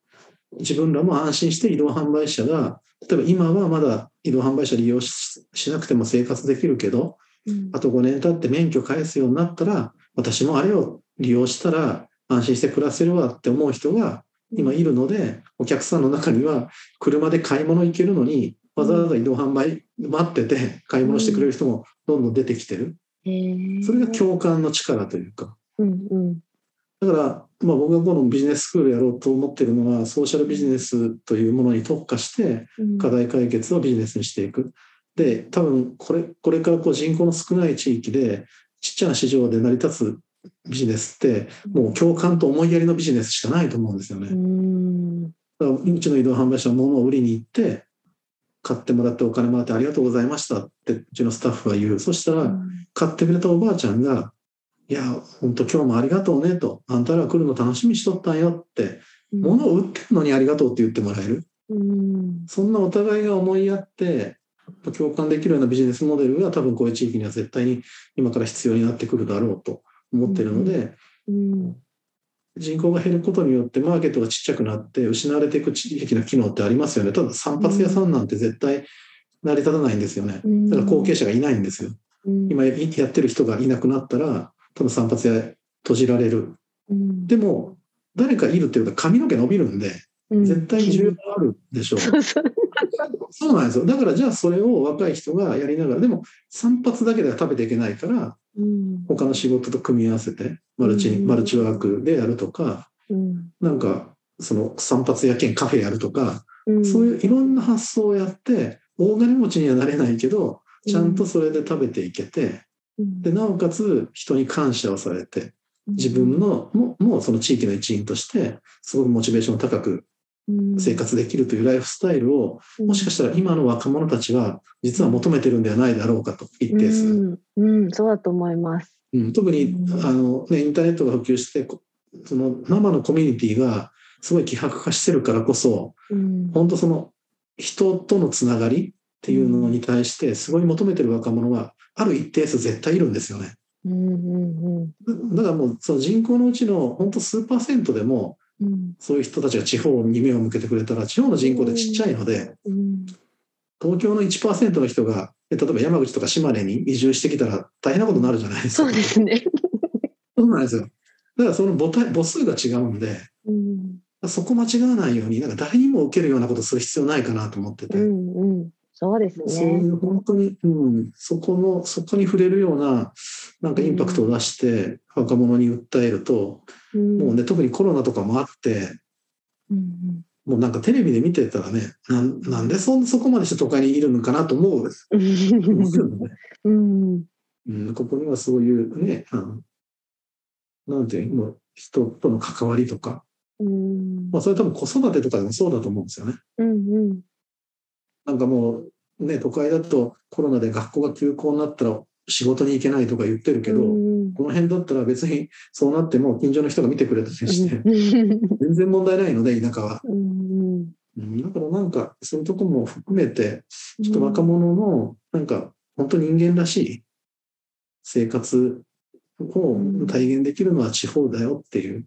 自分らも安心して移動販売車が、例えば今はまだ移動販売車利用ししなくても生活できるけど、うん。あと5年経って免許返すようになったら、私もあれを利用したら安心して暮らせるわって思う人が今いるので、お客さんの中には車で買い物行けるのに、わざわざ移動販売待ってて買い物してくれる人もどんどん出てきてる。それが共感の力というか。だから、まあ、僕がこのビジネススクールやろうと思ってるのは、ソーシャルビジネスというものに特化して、うん課題解決をビジネスにしていく。で、多分これ、これからこう人口の少ない地域で、ちっちゃな市場で成り立つビジネスって、もう共感と思いやりのビジネスしかないと思うんですよね。うんだからうちの移動販売車のものを売りに行って、買ってもらってお金もらってありがとうございましたってうちのスタッフが言う。そしたら、買ってくれたおばあちゃんが、いや、本当今日もありがとうねと、あんたら来るの楽しみにしとったんよって、物を売ってるのにありがとうって言ってもらえる。うんそんなお互いが思いやって、共感できるようなビジネスモデルが多分こういう地域には絶対に今から必要になってくるだろうと思ってるので、うん人口が減ることによってマーケットがちっちゃくなって失われていく地域の機能ってありますよね。ただ散髪屋さんなんて絶対成り立たないんですよね。だから後継者がいないんですよ。うん今やってる人がいなくなったら、多分散髪屋閉じられる。うんでも、誰かいるっていうか髪の毛伸びるんで、うん絶対に需要があるでしょうそうなんですよ。だからじゃあそれを若い人がやりながら、でも散髪だけでは食べていけないから、うん。他の仕事と組み合わせて、マルチ、うん。マルチワークでやるとか、うん。なんか、その散髪屋兼カフェやるとか、うん。そういういろんな発想をやって、大金持ちにはなれないけどちゃんとそれで食べていけて、うん。でなおかつ人に感謝をされて自分のももうその地域の一員としてすごくモチベーション高く生活できるというライフスタイルをもしかしたら今の若者たちは実は求めてるんではないだろうかと一定数、うん、うん、そうだと思います。うん、特にうん。あの、ね、インターネットが普及してこその生のコミュニティがすごい希薄化してるからこそうん、本当その人とのつながりっていうのに対してすごい求めてる若者はある一定数絶対いるんですよね。うん、うん、だからもうその人口のうちの本当数パーセントでもうん、そういう人たちが地方に目を向けてくれたら地方の人口ってちっちゃいのでうん、東京の1%の人がえ例えば山口とか島根に移住してきたら大変なことになるじゃないですか。そうですね。そうなんですよ。だからその母体母数が違うんでうん、そこ間違わないようになんか誰にも受けるようなことする必要ないかなと思ってて。うん、うん、そうですね。そういう本当に、うん、そこの、そこに触れるような、なんかインパクトを出して、若者に訴えると、うん、もうね、特にコロナとかもあって、うん、もうなんかテレビで見てたらね、なんなんでそそこまでして都会にいるのかなと思う。うん、思うん、うん、ここにはそういうね、あのなんていうの、人との関わりとか、うん、まあ、それ多分子育てとかでもそうだと思うんですよね。うん、なんかもう、ね、都会だとコロナで学校が休校になったら仕事に行けないとか言ってるけど、うん、この辺だったら別にそうなっても近所の人が見てくれたりして、うん、全然問題ないので、田舎は。うん、うん。だからなんか、そういうとこも含めて、ちょっと若者の、なんか、本当人間らしい生活を体現できるのは地方だよっていう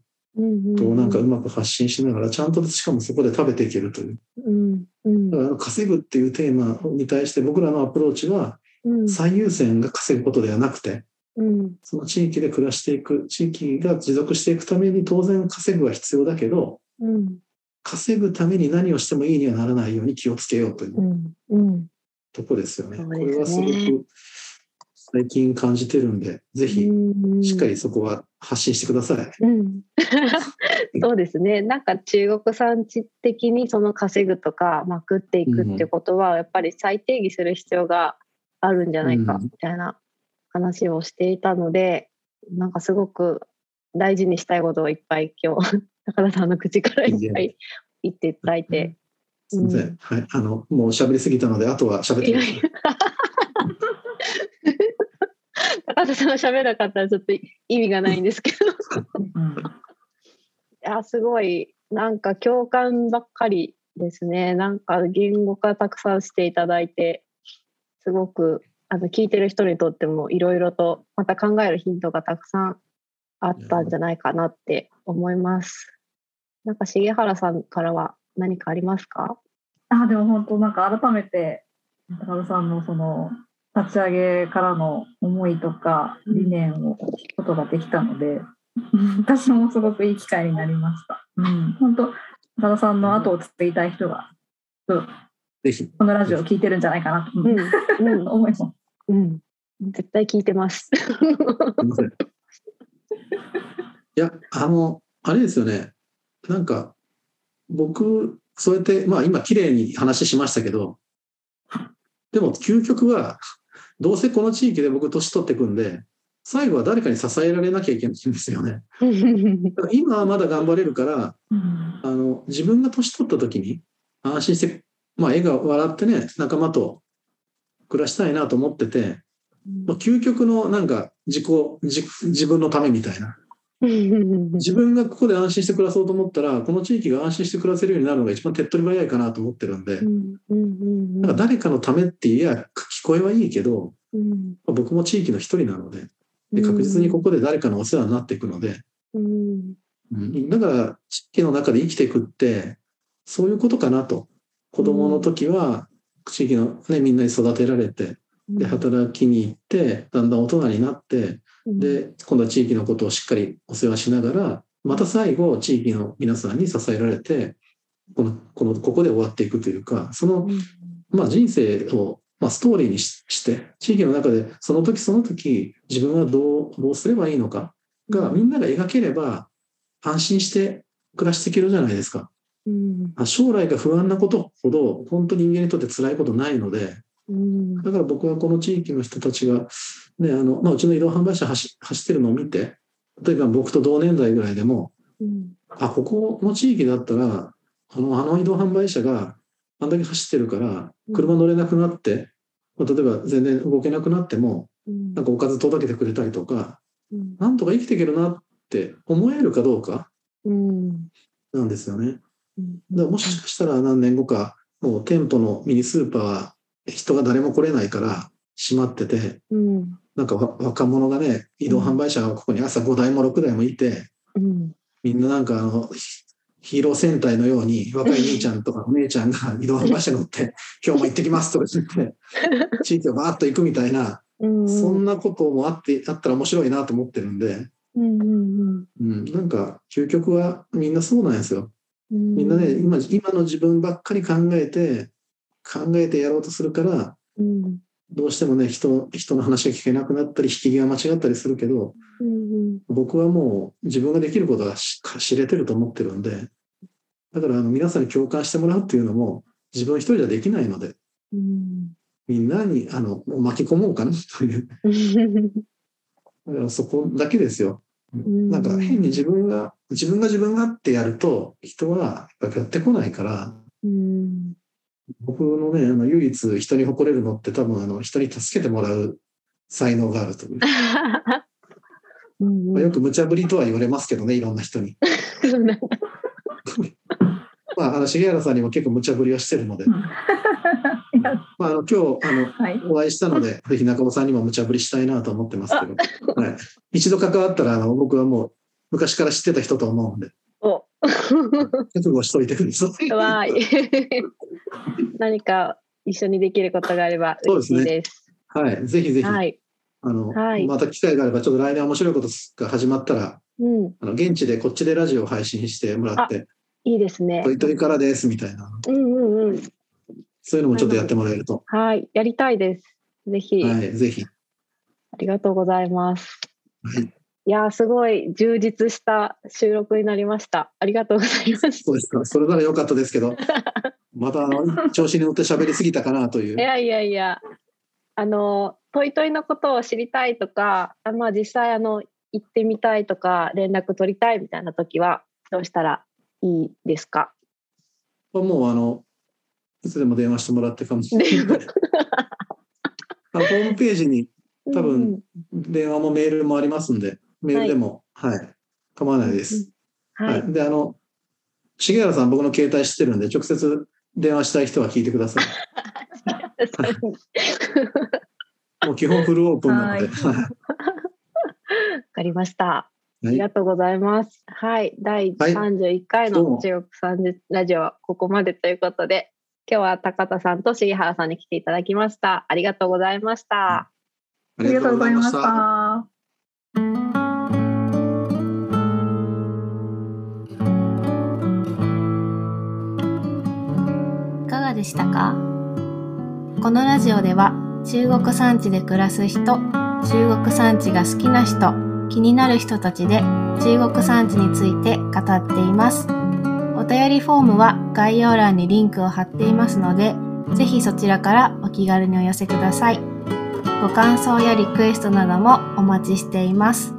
とをなんかうまく発信しながら、ちゃんとしかもそこで食べていけるという。うん、うんだ、稼ぐっていうテーマに対して僕らのアプローチは、うん、最優先が稼ぐことではなくて、うん、その地域で暮らしていく、地域が持続していくために当然稼ぐは必要だけど、うん、稼ぐために何をしてもいいにはならないように気をつけようといううん、うん、とこですよね。これはすごく最近感じてるんで、ぜひしっかりそこは発信してください。うん、そうですねなんか中国産地的にその稼ぐとかまくっていくってことはやっぱり再定義する必要があるんじゃないかうんみたいな話をしていたのでなんかすごく大事にしたいことをいっぱい今日 高田さんの口からいっぱい言っていただいて。すみません。うんはい。あの、もう喋りすぎたので、あとは喋ってください。高田さんが喋らなかったらちょっと意味がないんですけど。うん。いやすごい。なんか共感ばっかりですね。なんか言語化たくさんしていただいて。すごくあの聞いてる人にとってもいろいろとまた考えるヒントがたくさんあったんじゃないかなって思います。なんか重原さんからは何かありますか？あでも本当なんか改めて高田さんのその立ち上げからの思いとか理念を聞くことができたので、私もすごくいい機会になりました。うん、本当高田さんの後を継ぎたい人がうんぜひ。このラジオを聞いてるんじゃないかなと、うんうんうん 思います。うん絶対聞いてます。いや、あの、あれですよね。なんか、僕、そうやって、まあ今、綺麗に話しましたけど、でも、究極は、どうせこの地域で僕、年取っていくんで、最後は誰かに支えられなきゃいけないんですよね。今はまだ頑張れるから、うん。あの自分が年取った時に安心して、まあ、笑顔笑ってね仲間と暮らしたいなと思ってて、まあ、究極のなんか自己自自分のためみたいな 自分がここで安心して暮らそうと思ったらこの地域が安心して暮らせるようになるのが一番手っ取り早いかなと思ってるんで、うんか誰かのためっていや聞こえはいいけど、うんまあ僕も地域の一人なのでで確実にここで誰かのお世話になっていくので、うん。うん。だから地域の中で生きていくってそういうことかなと。子供の時は地域の、ね、みんなに育てられてで働きに行ってだんだん大人になってで今度は地域のことをしっかりお世話しながらまた最後地域の皆さんに支えられてこのこのここで終わっていくというかその、まあ、人生を、まあ、ストーリーにしして地域の中でその時その時自分はどうどうすればいいのかがみんなが描ければ安心して暮らしていけるじゃないですか。うん。あ将来が不安なことほど本当に人間にとって辛いことないのでうん。だから僕はこの地域の人たちが、ねあのまあ、うちの移動販売車走走ってるのを見て例えば僕と同年代ぐらいでもうん。あここの地域だったらあのあの移動販売車があんだけ走ってるから車乗れなくなって、まあ、例えば全然動けなくなってもうん。なんかおかず届けてくれたりとかうん。なんとか生きていけるなって思えるかどうかうん。なんですよね。うん。だからもしかしたら何年後かもう店舗のミニスーパーは人が誰も来れないから閉まっててうんなんかわ若者がね移動販売車がここに朝5台も6台もいてうん。みんななんかあのヒヒーロー戦隊のように若い兄ちゃんとかお姉ちゃんが 移動販売車乗って「今日も行ってきます」とか言って 地域をバーッと行くみたいなうん。そんなこともあってあったら面白いなと思ってるんで、うんうんうん、なんか究極はみんなそうなんですよ。うんみんなね今今の自分ばっかり考えて考えてやろうとするからうんどうしてもね人人の話が聞けなくなったり引き際間違ったりするけどうん僕はもう自分ができることがし知れてると思ってるんでだからあの皆さんに共感してもらうっていうのも自分一人じゃできないのでうんみんなにあの巻き込もうかなという。だからそこだけですよ。ん。なんか変に自分が自分が自分がってやると人はやっぱりやってこないからうん僕のねあの唯一人に誇れるのって多分あの人に助けてもらう才能があるという、うんまあよく無茶ぶりとは言われますけどねいろんな人に。まあ、あの重原さんにも結構無茶ぶりはしてるので、まあ、あの今日あのはい。お会いしたので、ぜひ中尾さんにも無茶ぶりしたいなと思ってますけど、はい、一度関わったらあの僕はもう昔から知ってた人と思うんで、お。覚悟しといてください。何か一緒にできることがあれば嬉しいです。はい、ぜひぜひ、はい。あのはいまた機会があれば、ちょっと来年面白いことが始まったら、うん、あの現地でこっちでラジオを配信してもらって、いいですねト。イトイからですみたいな、うんうんうん。そういうのもちょっとやってもらえると、はい、やりたいです。ぜひ、はい、ぜひ。ありがとうございます。はい、いやー、すごい充実した収録になりました。ありがとうございます。そうですか。それなら良かったですけど、またあの調子に乗って喋りすぎたかなというい。やいやいや、あの、トイトイのことを知りたいとか、あまあ実際あの、行ってみたいとか、連絡取りたいみたいな時は、どうしたらいいですか？もうあの、いつでも電話してもらってかもしれない。あのホームページに多分電話もメールもありますんで、メールでも、はい、構わないです。ははいい。。で、あの、重原さん僕の携帯知ってるんで、直接電話したい人は聞いてください。もう基本フルオープンなので。わかりました。あいりがとうございます。はい。第はい31回の中国三十ラジオはここまでということで、今日は高田さんと重原さんに来ていただきました。ありがとうございました。ありがとうございましたでしたか？このラジオでは中国産地で暮らす人、中国産地が好きな人、気になる人たちで中国産地について語っています。お便りフォームは概要欄にリンクを貼っていますので、ぜひそちらからお気軽にお寄せください。ご感想やリクエストなどもお待ちしています。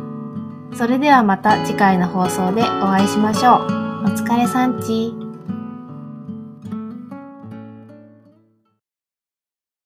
それではまた次回の放送でお会いしましょう。お疲れさんち。